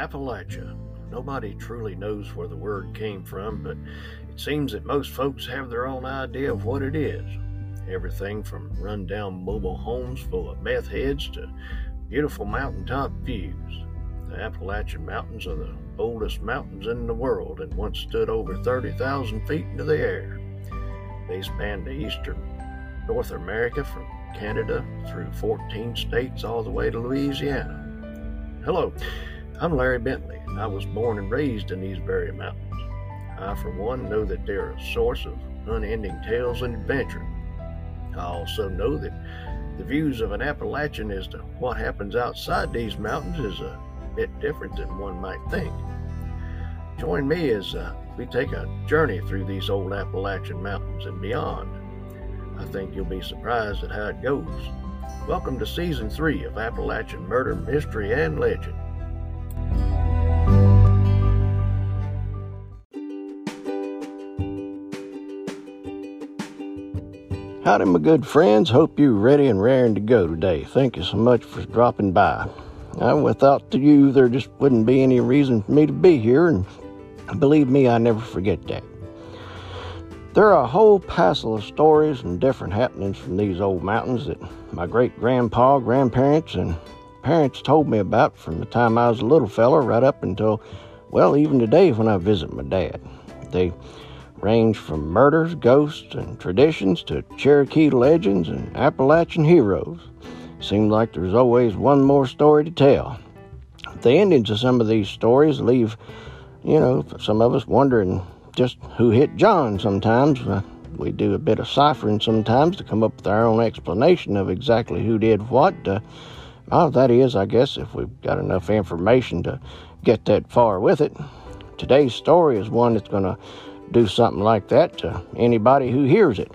Appalachia. Nobody truly knows where the word came from, but it seems that most folks have their own idea of what it is. Everything from rundown mobile homes full of meth heads to beautiful mountaintop views. The Appalachian Mountains are the oldest mountains in the world and once stood over 30,000 feet into the air. They span the eastern North America from Canada through 14 states all the way to Louisiana. Hello, I'm Larry Bentley, and I was born and raised in these very mountains. I, for one, know that they're a source of unending tales and adventure. I also know that the views of an Appalachian as to what happens outside these mountains is a bit different than one might think. Join me as uh, we take a journey through these old Appalachian mountains and beyond. I think you'll be surprised at how it goes. Welcome to Season 3 of Appalachian Murder, Mystery, and Legend. Howdy, my good friends. Hope you're ready and raring to go today. Thank you so much for dropping by. Now, without you, there just wouldn't be any reason for me to be here, and believe me, I never forget that. There are a whole passel of stories and different happenings from these old mountains that my great grandpa, grandparents, and parents told me about from the time I was a little feller right up until, well, even today when I visit my dad. They range from murders, ghosts, and traditions to Cherokee legends and Appalachian heroes. Seems like there's always one more story to tell. The endings of some of these stories leave, you know, some of us wondering just who hit John sometimes. Uh, we do a bit of ciphering sometimes to come up with our own explanation of exactly who did what. Uh, well, that is, I guess, if we've got enough information to get that far with it. Today's story is one that's going to do something like that to anybody who hears it.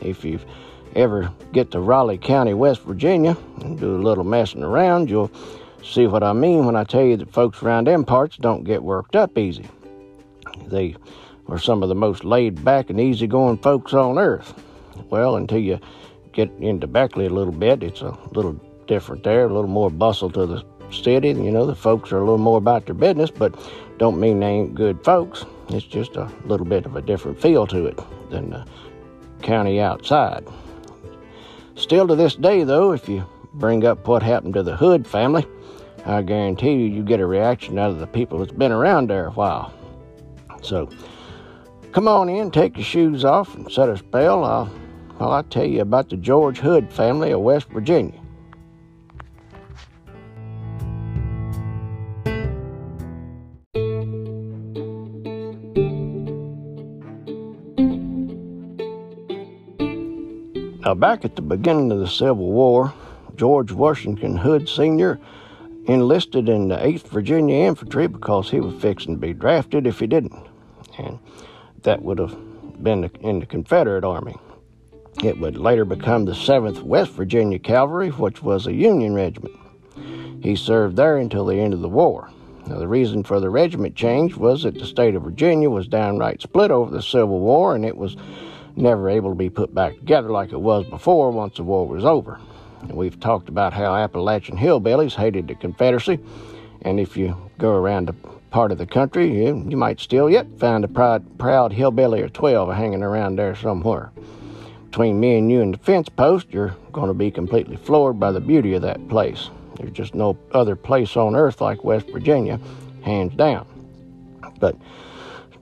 If you ever get to Raleigh County, West Virginia, and do a little messing around, you'll see what I mean when I tell you that folks around them parts don't get worked up easy. They are some of the most laid back and easygoing folks on earth. Well, until you get into Beckley a little bit, it's a little different there, a little more bustle to the city. You know, the folks are a little more about their business, but don't mean they ain't good folks. It's just a little bit of a different feel to it than the county outside. Still to this day, though, if you bring up what happened to the Hood family, I guarantee you, you get a reaction out of the people that's been around there a while. So, Come on in, take your shoes off, and set a spell I'll, while I tell you about the George Hood family of West Virginia. Back at the beginning of the Civil War, George Washington Hood Sr. enlisted in the 8th Virginia Infantry because he was fixing to be drafted if he didn't. And that would have been in the Confederate Army. It would later become the 7th West Virginia Cavalry, which was a Union regiment. He served there until the end of the war. Now, the reason for the regiment change was that the state of Virginia was downright split over the Civil War and it was never able to be put back together like it was before once the war was over. And we've talked about how Appalachian hillbillies hated the Confederacy, and if you go around a part of the country, you, you might still yet find a proud, proud hillbilly or 12 hanging around there somewhere. Between me and you and the fence post, you're going to be completely floored by the beauty of that place. There's just no other place on earth like West Virginia, hands down. But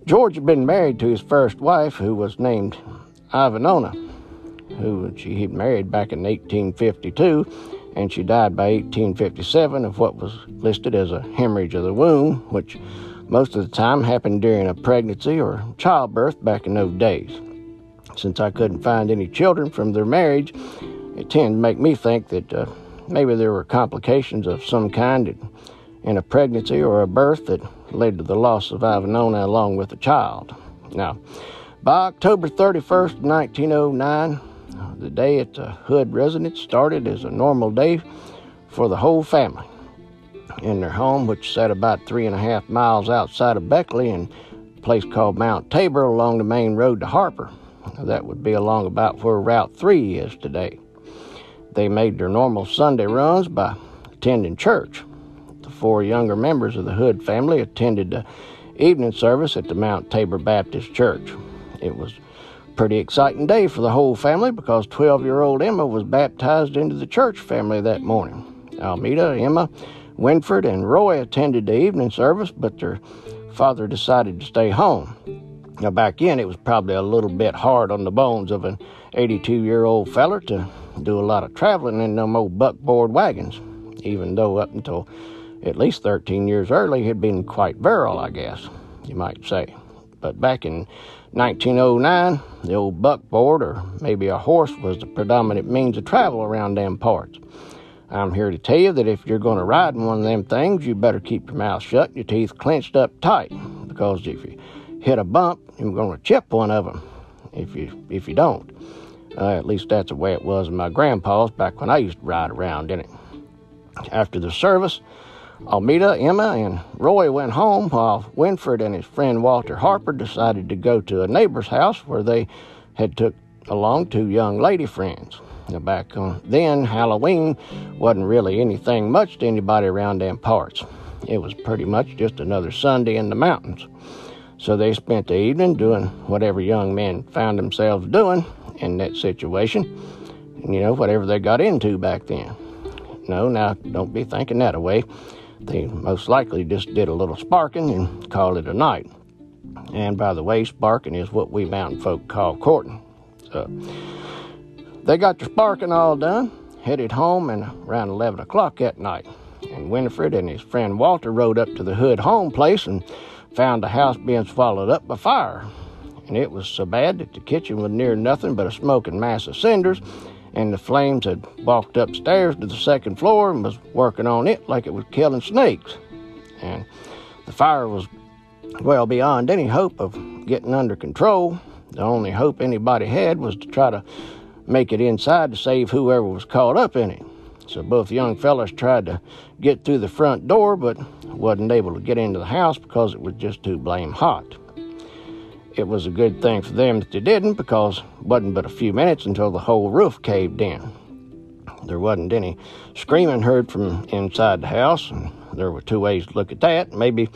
George had been married to his first wife, who was named Ivanona, who she had married back in 1852 and she died by 1857 of what was listed as a hemorrhage of the womb, which most of the time happened during a pregnancy or childbirth back in those days. Since I couldn't find any children from their marriage, it tended to make me think that uh, maybe there were complications of some kind in a pregnancy or a birth that led to the loss of Ivanona along with the child. Now, by October 31st, 1909, the day at the Hood residence started as a normal day for the whole family. In their home, which sat about three and a half miles outside of Beckley in a place called Mount Tabor along the main road to Harper. That would be along about where Route 3 is today. They made their normal Sunday runs by attending church. The four younger members of the Hood family attended the evening service at the Mount Tabor Baptist Church. It was a pretty exciting day for the whole family because 12 year old Emma was baptized into the church family that morning. Almeda, Emma, Winfred, and Roy attended the evening service, but their father decided to stay home. Now, back in, it was probably a little bit hard on the bones of an 82 year old feller to do a lot of traveling in them old buckboard wagons, even though up until at least 13 years early he'd been quite virile, I guess, you might say. But back in 1909, the old buckboard, or maybe a horse, was the predominant means of travel around them parts. I'm here to tell you that if you're going to ride in one of them things, you better keep your mouth shut and your teeth clenched up tight, because if you hit a bump, you're going to chip one of them. If you if you don't, uh, at least that's the way it was in my grandpa's back when I used to ride around in it. After the service, Almeda, Emma, and Roy went home while Winfred and his friend Walter Harper decided to go to a neighbor's house where they had took along two young lady friends. Now back then, Halloween wasn't really anything much to anybody around them parts. It was pretty much just another Sunday in the mountains. So they spent the evening doing whatever young men found themselves doing in that situation. You know, whatever they got into back then. No, now don't be thinking that away. They most likely just did a little sparking and called it a night. And by the way, sparking is what we mountain folk call courting. So they got their sparking all done, headed home, and around 11 o'clock that night. And Winifred and his friend Walter rode up to the Hood home place and found the house being swallowed up by fire. And it was so bad that the kitchen was near nothing but a smoking mass of cinders, and the flames had walked upstairs to the second floor and was working on it like it was killing snakes. And the fire was well beyond any hope of getting under control. The only hope anybody had was to try to make it inside to save whoever was caught up in it. So both young fellows tried to get through the front door, but wasn't able to get into the house because it was just too blame hot. It was a good thing for them that they didn't because it wasn't but a few minutes until the whole roof caved in. There wasn't any screaming heard from inside the house, and there were two ways to look at that. Maybe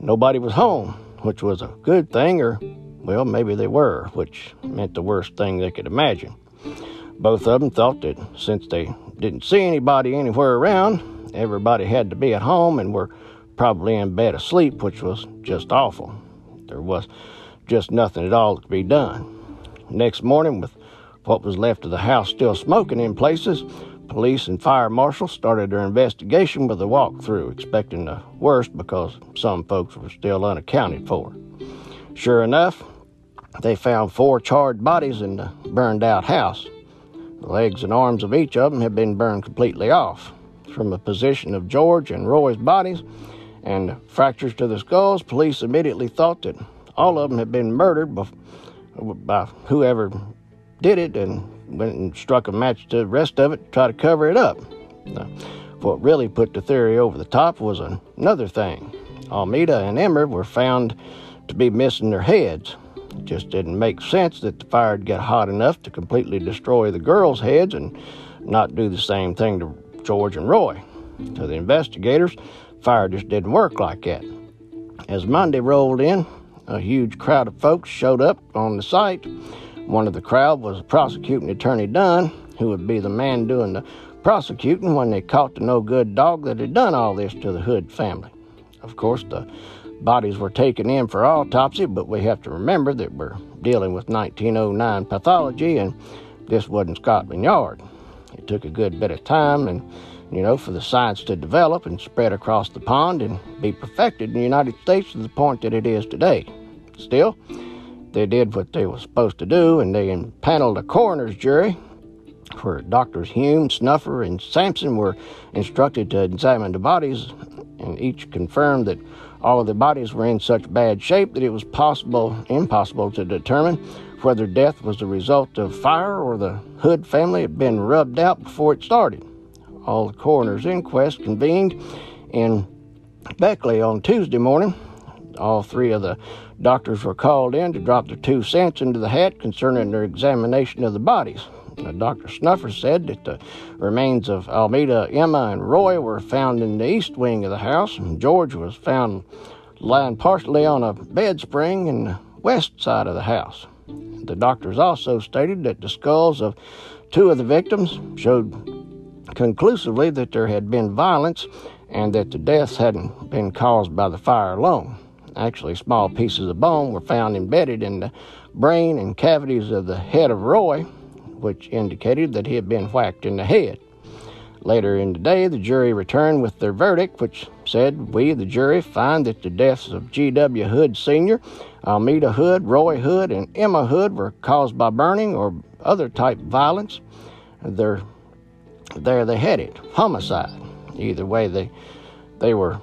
nobody was home, which was a good thing, or, well, maybe they were, which meant the worst thing they could imagine. Both of them thought that since they didn't see anybody anywhere around, everybody had to be at home and were probably in bed asleep, which was just awful. There was just nothing at all to be done. Next morning, with what was left of the house still smoking in places, police and fire marshals started their investigation with a walkthrough, expecting the worst because some folks were still unaccounted for. Sure enough, they found four charred bodies in the burned out house. The legs and arms of each of them had been burned completely off. From the position of George and Roy's bodies and fractures to the skulls, police immediately thought that all of them had been murdered by, by whoever did it and went and struck a match to the rest of it to try to cover it up. Now, what really put the theory over the top was another thing. Almeda and Emmer were found to be missing their heads. It just didn't make sense that the fire had got hot enough to completely destroy the girls' heads and not do the same thing to George and Roy. To the investigators, fire just didn't work like that. As Monday rolled in, a huge crowd of folks showed up on the site. One of the crowd was prosecuting attorney Dunn, who would be the man doing the prosecuting when they caught the no good dog that had done all this to the Hood family. Of course, the Bodies were taken in for autopsy, but we have to remember that we're dealing with 1909 pathology and this wasn't Scotland Yard. It took a good bit of time and, you know, for the science to develop and spread across the pond and be perfected in the United States to the point that it is today. Still, they did what they were supposed to do and they impaneled a coroner's jury where Doctors Hume, Snuffer, and Sampson were instructed to examine the bodies, and each confirmed that all of the bodies were in such bad shape that it was possible, impossible to determine whether death was the result of fire or the Hood family had been rubbed out before it started. All the coroner's inquest convened in Beckley on Tuesday morning. All three of the doctors were called in to drop their two cents into the hat concerning their examination of the bodies. Dr. Snuffer said that the remains of Almeda, Emma, and Roy were found in the east wing of the house, and George was found lying partially on a bed spring in the west side of the house. The doctors also stated that the skulls of two of the victims showed conclusively that there had been violence and that the deaths hadn't been caused by the fire alone. Actually, small pieces of bone were found embedded in the brain and cavities of the head of Roy, which indicated that he had been whacked in the head. Later in the day, the jury returned with their verdict, which said, We, the jury, find that the deaths of G.W. Hood Sr., Almeda Hood, Roy Hood, and Emma Hood were caused by burning or other type violence. They're, there they had it homicide. Either way, they, they were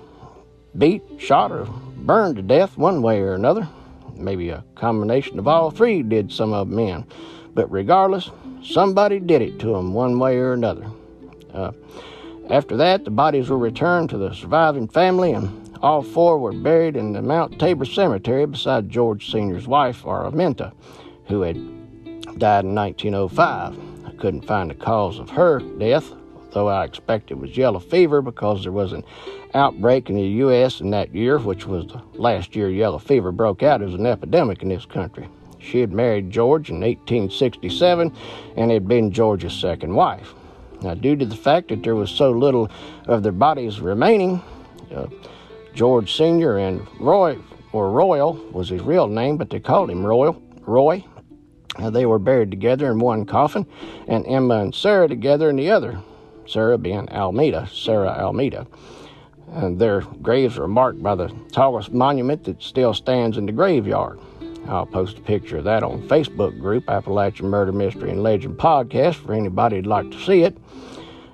beat, shot, or burned to death one way or another. Maybe a combination of all three did some of them in. But regardless, somebody did it to them one way or another. Uh, after that, the bodies were returned to the surviving family, and all four were buried in the Mount Tabor Cemetery beside George Sr.'s wife, Araminta, who had died in 1905. I couldn't find the cause of her death, though I expect it was yellow fever because there was an outbreak in the U.S. in that year, which was the last year yellow fever broke out as an epidemic in this country. She had married George in 1867 and had been George's second wife. Now, due to the fact that there was so little of their bodies remaining, uh, George Sr. and Roy, or Royal was his real name, but they called him Royal, Roy. They were buried together in one coffin, and Emma and Sarah together in the other, Sarah being Almeda, Sarah Almeda. And their graves are marked by the tallest monument that still stands in the graveyard. I'll post a picture of that on Facebook group, Appalachian Murder Mystery and Legend Podcast, for anybody who'd like to see it.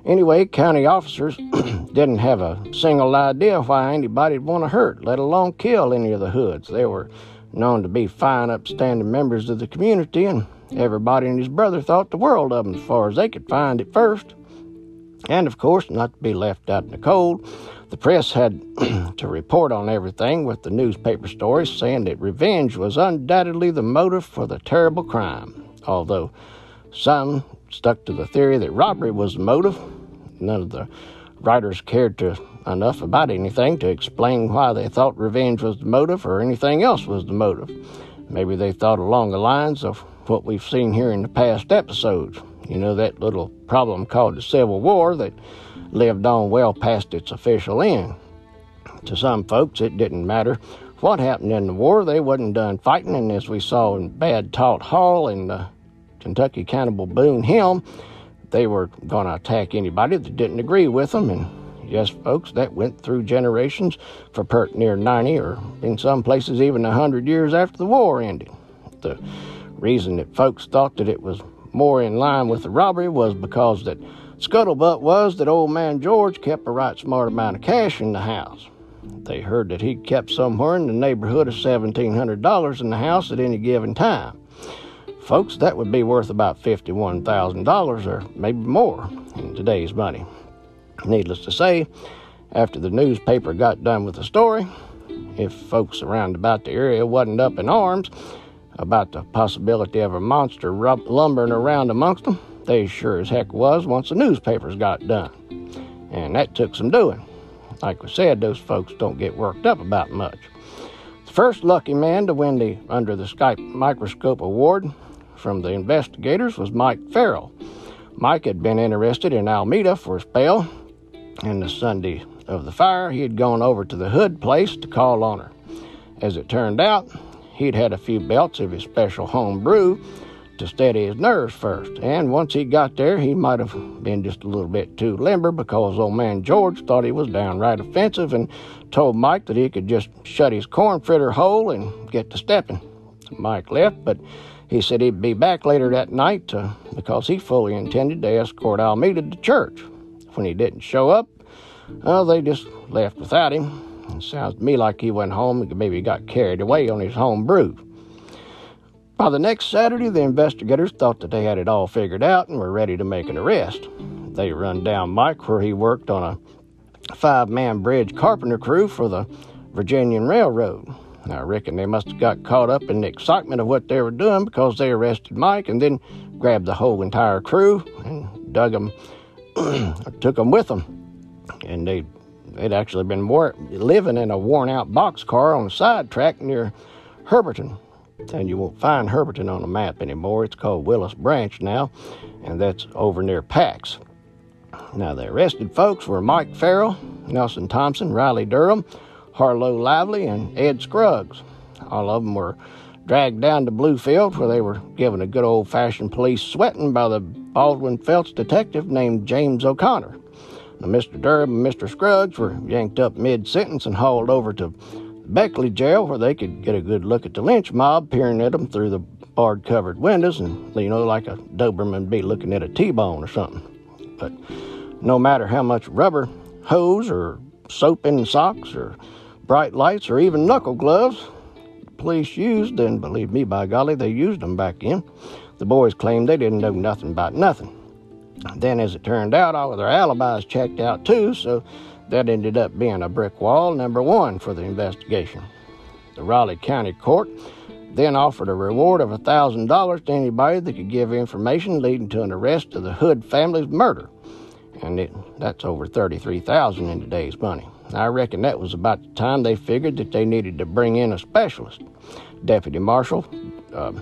Anyway, county officers didn't have a single idea why anybody'd want to hurt, let alone kill any of the hoods. They were known to be fine, upstanding members of the community, and everybody and his brother thought the world of them as far as they could find at first. And of course, not to be left out in the cold, the press had to report on everything with the newspaper stories saying that revenge was undoubtedly the motive for the terrible crime, although some stuck to the theory that robbery was the motive. None of the writers cared to enough about anything to explain why they thought revenge was the motive or anything else was the motive. Maybe they thought along the lines of what we've seen here in the past episodes. You know, that little problem called the Civil War that lived on well past its official end. To some folks, it didn't matter what happened in the war. They wasn't done fighting, and as we saw in Bad Talt Hall and the Kentucky Cannibal Boone Helm, they were going to attack anybody that didn't agree with them. And yes, folks, that went through generations for pert near 90, or in some places even 100 years after the war ended. The reason that folks thought that it was more in line with the robbery was because that Scuttlebutt was that old man George kept a right smart amount of cash in the house. They heard that he kept somewhere in the neighborhood of $1,700 in the house at any given time. Folks, that would be worth about $51,000 or maybe more in today's money. Needless to say, after the newspaper got done with the story, if folks around about the area wasn't up in arms about the possibility of a monster lumbering around amongst them, they sure as heck was once the newspapers got done. And that took some doing. Like we said, those folks don't get worked up about much. The first lucky man to win the Under the Skype Microscope Award from the investigators was Mike Farrell. Mike had been interested in Almeda for a spell, and the Sunday of the fire, he had gone over to the Hood place to call on her. As it turned out, he'd had a few belts of his special home brew to steady his nerves first. And once he got there, he might have been just a little bit too limber because old man George thought he was downright offensive and told Mike that he could just shut his corn fritter hole and get to stepping. Mike left, but he said he'd be back later that night uh, because he fully intended to escort Almeda to church. When he didn't show up, well, they just left without him. It sounds to me like he went home and maybe got carried away on his home brew. By the next Saturday, the investigators thought that they had it all figured out and were ready to make an arrest. They run down Mike where he worked on a five man bridge carpenter crew for the Virginian Railroad. I reckon they must have got caught up in the excitement of what they were doing because they arrested Mike and then grabbed the whole entire crew and dug them, took them with them. And they, they'd actually been war- living in a worn out boxcar on a side track near Herberton. And you won't find Herberton on the map anymore. It's called Willis Branch now, and that's over near Pax. Now, the arrested folks were Mike Farrell, Nelson Thompson, Riley Durham, Harlow Lively, and Ed Scruggs. All of them were dragged down to Bluefield where they were given a good old fashioned police sweating by the Baldwin Felts detective named James O'Connor. Mr. Durham and Mr. Scruggs were yanked up mid sentence and hauled over to Beckley jail where they could get a good look at the lynch mob peering at them through the barred covered windows and, you know, like a Doberman be looking at a T bone or something. But no matter how much rubber hose or soap in socks or bright lights or even knuckle gloves the police used, and believe me, by golly, they used them back then. The boys claimed they didn't know nothing about nothing. Then, as it turned out, all of their alibis checked out too, so that ended up being a brick wall number one for the investigation. The Raleigh County Court then offered a reward of $1,000 to anybody that could give information leading to an arrest of the Hood family's murder. And it, that's over 33000 in today's money. I reckon that was about the time they figured that they needed to bring in a specialist. Deputy Marshal uh,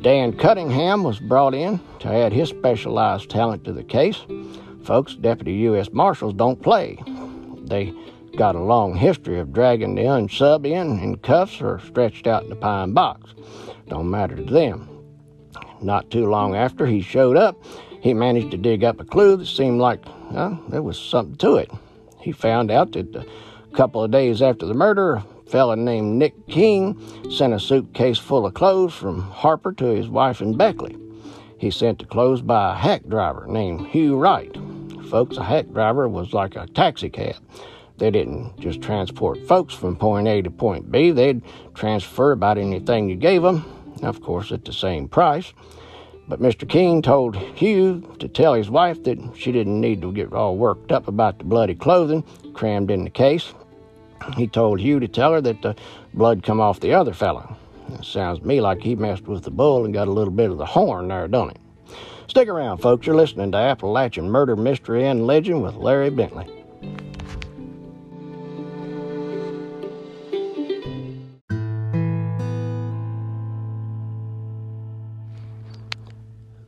Dan Cunningham was brought in to add his specialized talent to the case. Folks, Deputy U.S. Marshals don't play. They got a long history of dragging the unsub in in cuffs or stretched out in the pine box. Don't matter to them. Not too long after he showed up, he managed to dig up a clue that seemed like well, there was something to it. He found out that a couple of days after the murder, a fellow named Nick King sent a suitcase full of clothes from Harper to his wife in Beckley. He sent the clothes by a hack driver named Hugh Wright. Folks, a hack driver was like a taxi cab. They didn't just transport folks from point A to point B, they'd transfer about anything you gave them, of course, at the same price. But Mr. King told Hugh to tell his wife that she didn't need to get all worked up about the bloody clothing crammed in the case. He told Hugh to tell her that the blood come off the other fellow. Sounds to me like he messed with the bull and got a little bit of the horn there, don't it? Stick around, folks. You're listening to Appalachian Murder, Mystery, and Legend with Larry Bentley.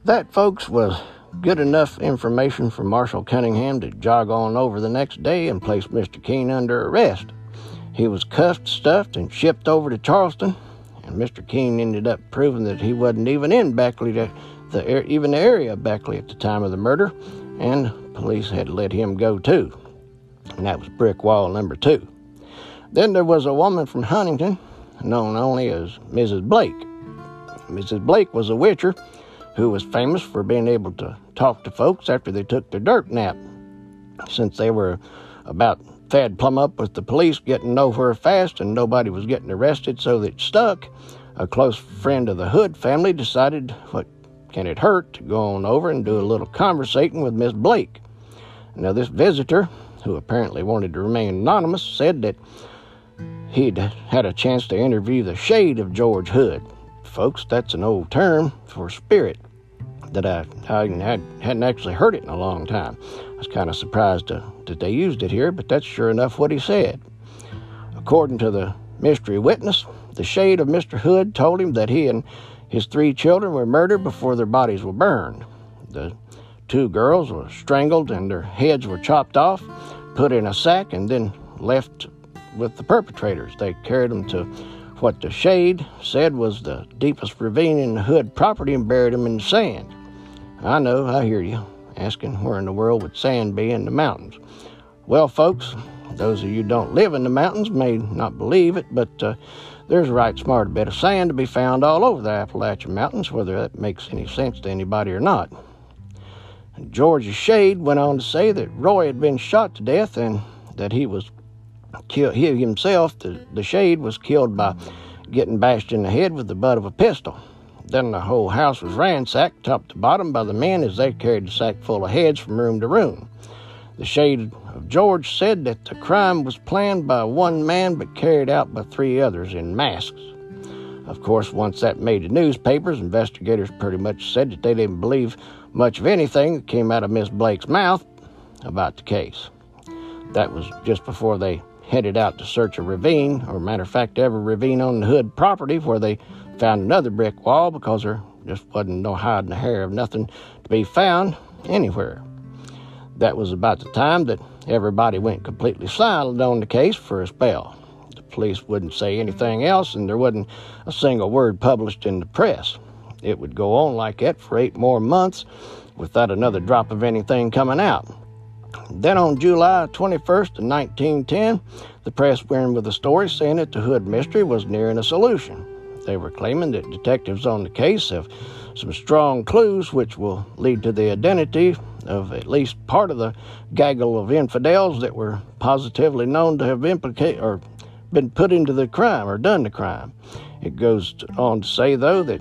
That, folks, was good enough information for Marshal Cunningham to jog on over the next day and place Mr. Keene under arrest. He was cuffed, stuffed, and shipped over to Charleston, and Mr. Keene ended up proving that he wasn't even in Beckley, the, the, even the area of Beckley at the time of the murder, and police had to let him go too. And that was brick wall number two. Then there was a woman from Huntington, known only as Mrs. Blake. Mrs. Blake was a witcher who was famous for being able to talk to folks after they took their dirt nap. Since they were about fed plumb up with the police getting nowhere fast and nobody was getting arrested, so that stuck, a close friend of the Hood family decided what can it hurt to go on over and do a little conversating with Miss Blake. Now, this visitor, who apparently wanted to remain anonymous, said that he'd had a chance to interview the shade of George Hood. Folks, that's an old term for spirit that I, I had, hadn't actually heard it in a long time. I was kind of surprised to, that they used it here, but that's sure enough what he said. According to the mystery witness, the shade of Mr. Hood told him that he and his three children were murdered before their bodies were burned. The two girls were strangled and their heads were chopped off, put in a sack, and then left with the perpetrators. They carried them to what the shade said was the deepest ravine in the Hood property and buried them in the sand. I know, I hear you, asking where in the world would sand be in the mountains. Well, folks, those of you don't live in the mountains may not believe it, but uh, there's a right smart bit of sand to be found all over the Appalachian Mountains, whether that makes any sense to anybody or not. George's shade went on to say that Roy had been shot to death and that he was killed. He himself, the, the shade, was killed by getting bashed in the head with the butt of a pistol. Then the whole house was ransacked, top to bottom, by the men as they carried the sack full of heads from room to room. The shade of George said that the crime was planned by one man but carried out by three others in masks. Of course, once that made the newspapers, investigators pretty much said that they didn't believe much of anything that came out of Miss Blake's mouth about the case. That was just before they headed out to search a ravine, or matter of fact, every ravine on the Hood property where they found another brick wall because there just wasn't no hide in the hair of nothing to be found anywhere. That was about the time that everybody went completely silent on the case for a spell. The police wouldn't say anything else, and there wasn't a single word published in the press. It would go on like that for eight more months without another drop of anything coming out. Then on July 21st, 1910, the press ran with a story saying that the Hood mystery was nearing a solution. They were claiming that detectives on the case have some strong clues which will lead to the identity of at least part of the gaggle of infidels that were positively known to have implicated or been put into the crime or done the crime. It goes on to say, though, that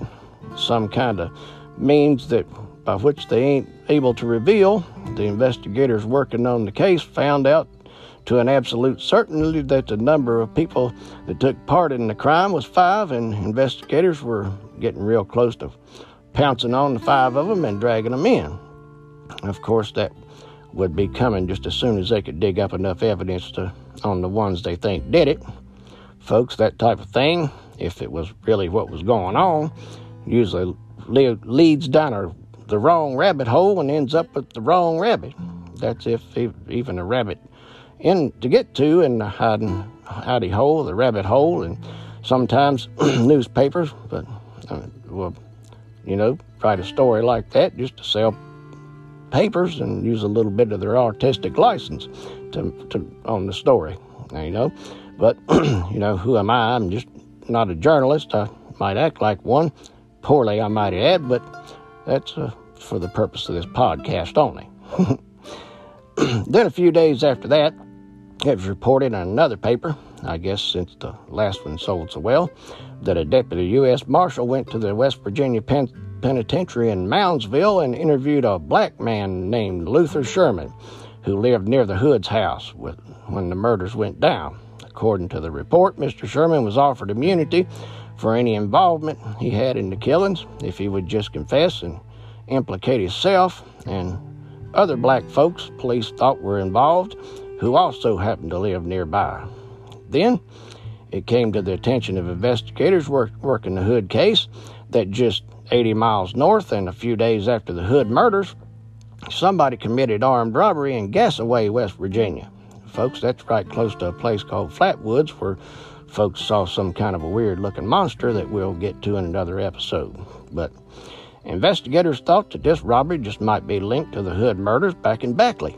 some kind of means that by which they ain't able to reveal, the investigators working on the case found out to an absolute certainty that the number of people that took part in the crime was five, and investigators were getting real close to pouncing on the five of them and dragging them in. Of course, that would be coming just as soon as they could dig up enough evidence to on the ones they think did it. Folks, that type of thing, if it was really what was going on, usually leads down a, the wrong rabbit hole and ends up with the wrong rabbit. That's if even a rabbit in to get to in the hiding, hidey hole, the rabbit hole, and sometimes newspapers, but uh, well, you know, write a story like that just to sell papers and use a little bit of their artistic license to, to on the story, you know. But you know, who am I? I'm just not a journalist. I might act like one, poorly, I might add, but that's uh, for the purpose of this podcast only. then a few days after that, it was reported in another paper, I guess since the last one sold so well, that a deputy U.S. Marshal went to the West Virginia Pen- Penitentiary in Moundsville and interviewed a black man named Luther Sherman, who lived near the Hood's house with, when the murders went down. According to the report, Mr. Sherman was offered immunity for any involvement he had in the killings if he would just confess and implicate himself and other black folks police thought were involved who also happened to live nearby. Then it came to the attention of investigators work, working the Hood case that just 80 miles north and a few days after the Hood murders, somebody committed armed robbery in Gassaway, West Virginia. Folks, that's right close to a place called Flatwoods where folks saw some kind of a weird looking monster that we'll get to in another episode. But investigators thought that this robbery just might be linked to the Hood murders back in Beckley.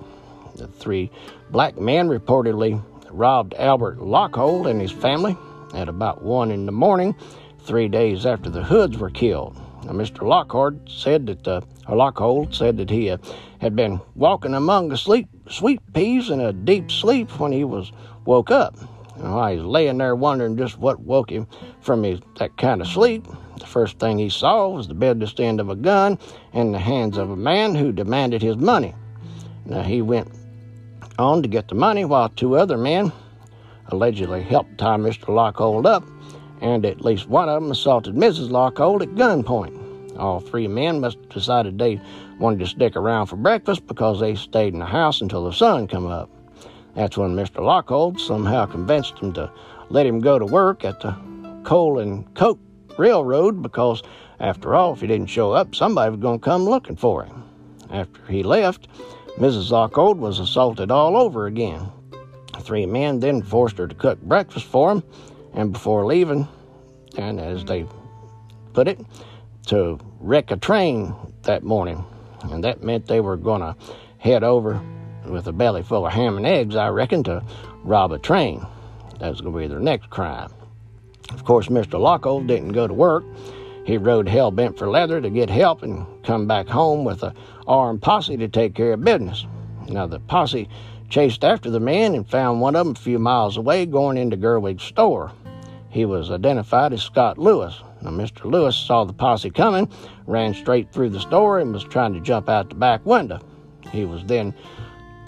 The three black men reportedly robbed Albert Lockhold and his family at about 1 in the morning, three days after the Hoods were killed. Now, Mr. Lockhart said that, uh, Lockhold said that he uh, had been walking among the sleep, sweet peas in a deep sleep when he was woke up. While he was laying there wondering just what woke him from his, that kind of sleep, the first thing he saw was the bedless end of a gun in the hands of a man who demanded his money. Now, he went on to get the money while two other men allegedly helped tie Mr. Lockhold up, and at least one of them assaulted Mrs. Lockhold at gunpoint. All three men must have decided they wanted to stick around for breakfast because they stayed in the house until the sun come up. That's when Mr. Lockhold somehow convinced him to let him go to work at the coal and coke railroad because, after all, if he didn't show up, somebody was going to come looking for him. After he left, Mrs. Lockhold was assaulted all over again. The three men then forced her to cook breakfast for them, and before leaving, and as they put it, to wreck a train that morning. And that meant they were going to head over with a belly full of ham and eggs, I reckon, to rob a train. That's going to be their next crime. Of course, Mr. Lockhold didn't go to work. He rode hell bent for leather to get help and come back home with a armed posse to take care of business. Now, the posse chased after the men and found one of them a few miles away going into Gerwig's store. He was identified as Scott Lewis. Now, Mr. Lewis saw the posse coming, ran straight through the store, and was trying to jump out the back window. He was then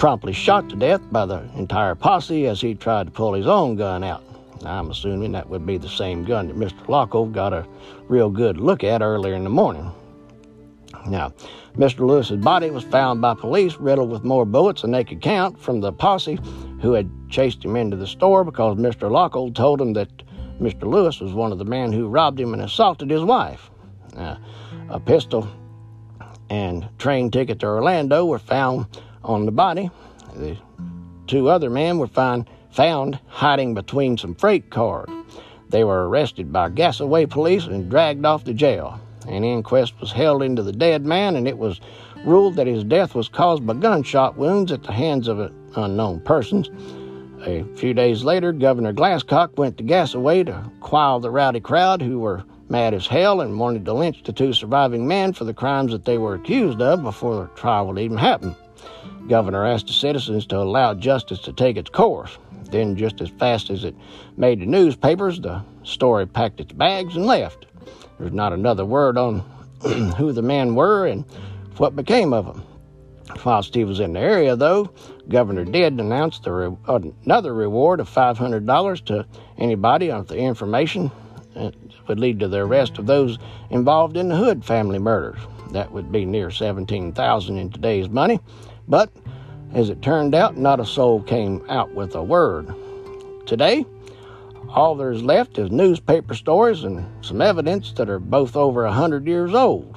promptly shot to death by the entire posse as he tried to pull his own gun out. I'm assuming that would be the same gun that Mr. Locko got a real good look at earlier in the morning. Now, Mr. Lewis's body was found by police riddled with more bullets than they could count from the posse who had chased him into the store because Mr. Lockhold told him that Mr. Lewis was one of the men who robbed him and assaulted his wife. Uh, a pistol and train ticket to Orlando were found on the body. The two other men were found, found hiding between some freight cars. They were arrested by Gassaway police and dragged off to jail. An inquest was held into the dead man, and it was ruled that his death was caused by gunshot wounds at the hands of unknown persons. A few days later, Governor Glasscock went to Gassaway to quell the rowdy crowd who were mad as hell and wanted to lynch the two surviving men for the crimes that they were accused of before the trial would even happen. Governor asked the citizens to allow justice to take its course. Then, just as fast as it made the newspapers, the story packed its bags and left. There's not another word on who the men were and what became of them. Whilst he was in the area, though, Governor did announce re- another reward of $500 to anybody if the information that would lead to the arrest of those involved in the Hood family murders. That would be near 17,000 in today's money. But as it turned out, not a soul came out with a word. Today, all there's left is newspaper stories and some evidence that are both over a hundred years old.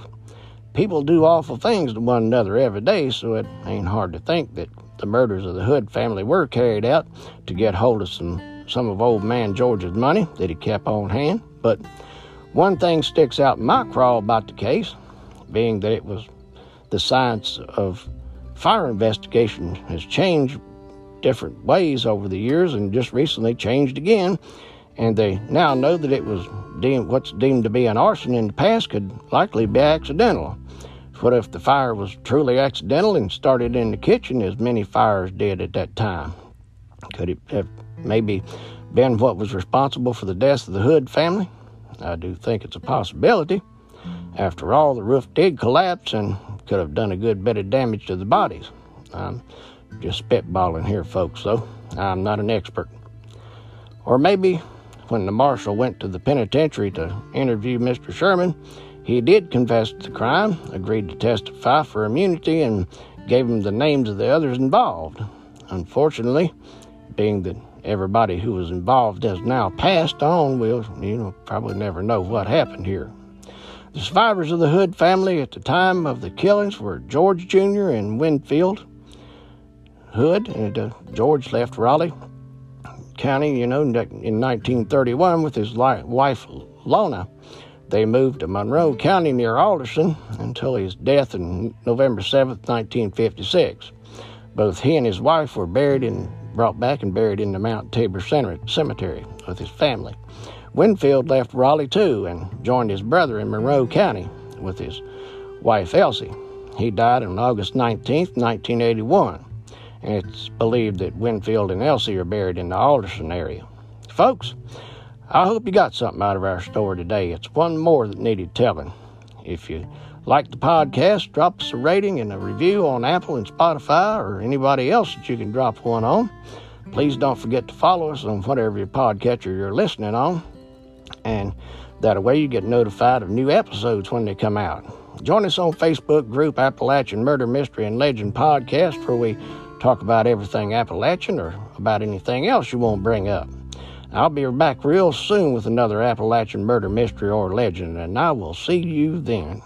People do awful things to one another every day, so it ain't hard to think that the murders of the Hood family were carried out to get hold of some some of old man George's money that he kept on hand. But one thing sticks out in my craw about the case, being that it was the science of fire investigation has changed different ways over the years and just recently changed again. And they now know that it was deemed what's deemed to be an arson in the past could likely be accidental. What if the fire was truly accidental and started in the kitchen, as many fires did at that time? Could it have maybe been what was responsible for the deaths of the Hood family? I do think it's a possibility. After all, the roof did collapse and could have done a good bit of damage to the bodies. I'm just spitballing here, folks, though. I'm not an expert. Or maybe when the marshal went to the penitentiary to interview Mr. Sherman, he did confess to the crime, agreed to testify for immunity, and gave him the names of the others involved. Unfortunately, being that everybody who was involved has now passed on, we'll you know probably never know what happened here. The survivors of the Hood family at the time of the killings were George Jr. and Winfield Hood, and uh, George left Raleigh County, you know, in 1931 with his wife Lona. They moved to Monroe County near Alderson until his death on November 7, 1956. Both he and his wife were buried and brought back and buried in the Mount Tabor Cemetery with his family. Winfield left Raleigh too and joined his brother in Monroe County with his wife Elsie. He died on August 19, 1981, and it's believed that Winfield and Elsie are buried in the Alderson area. Folks, I hope you got something out of our story today. It's one more that needed telling. If you like the podcast, drop us a rating and a review on Apple and Spotify or anybody else that you can drop one on. Please don't forget to follow us on whatever your podcatcher you're listening on. And that way you get notified of new episodes when they come out. Join us on Facebook group Appalachian Murder Mystery and Legend Podcast where we talk about everything Appalachian or about anything else you want to bring up. I'll be back real soon with another Appalachian murder mystery or legend, and I will see you then.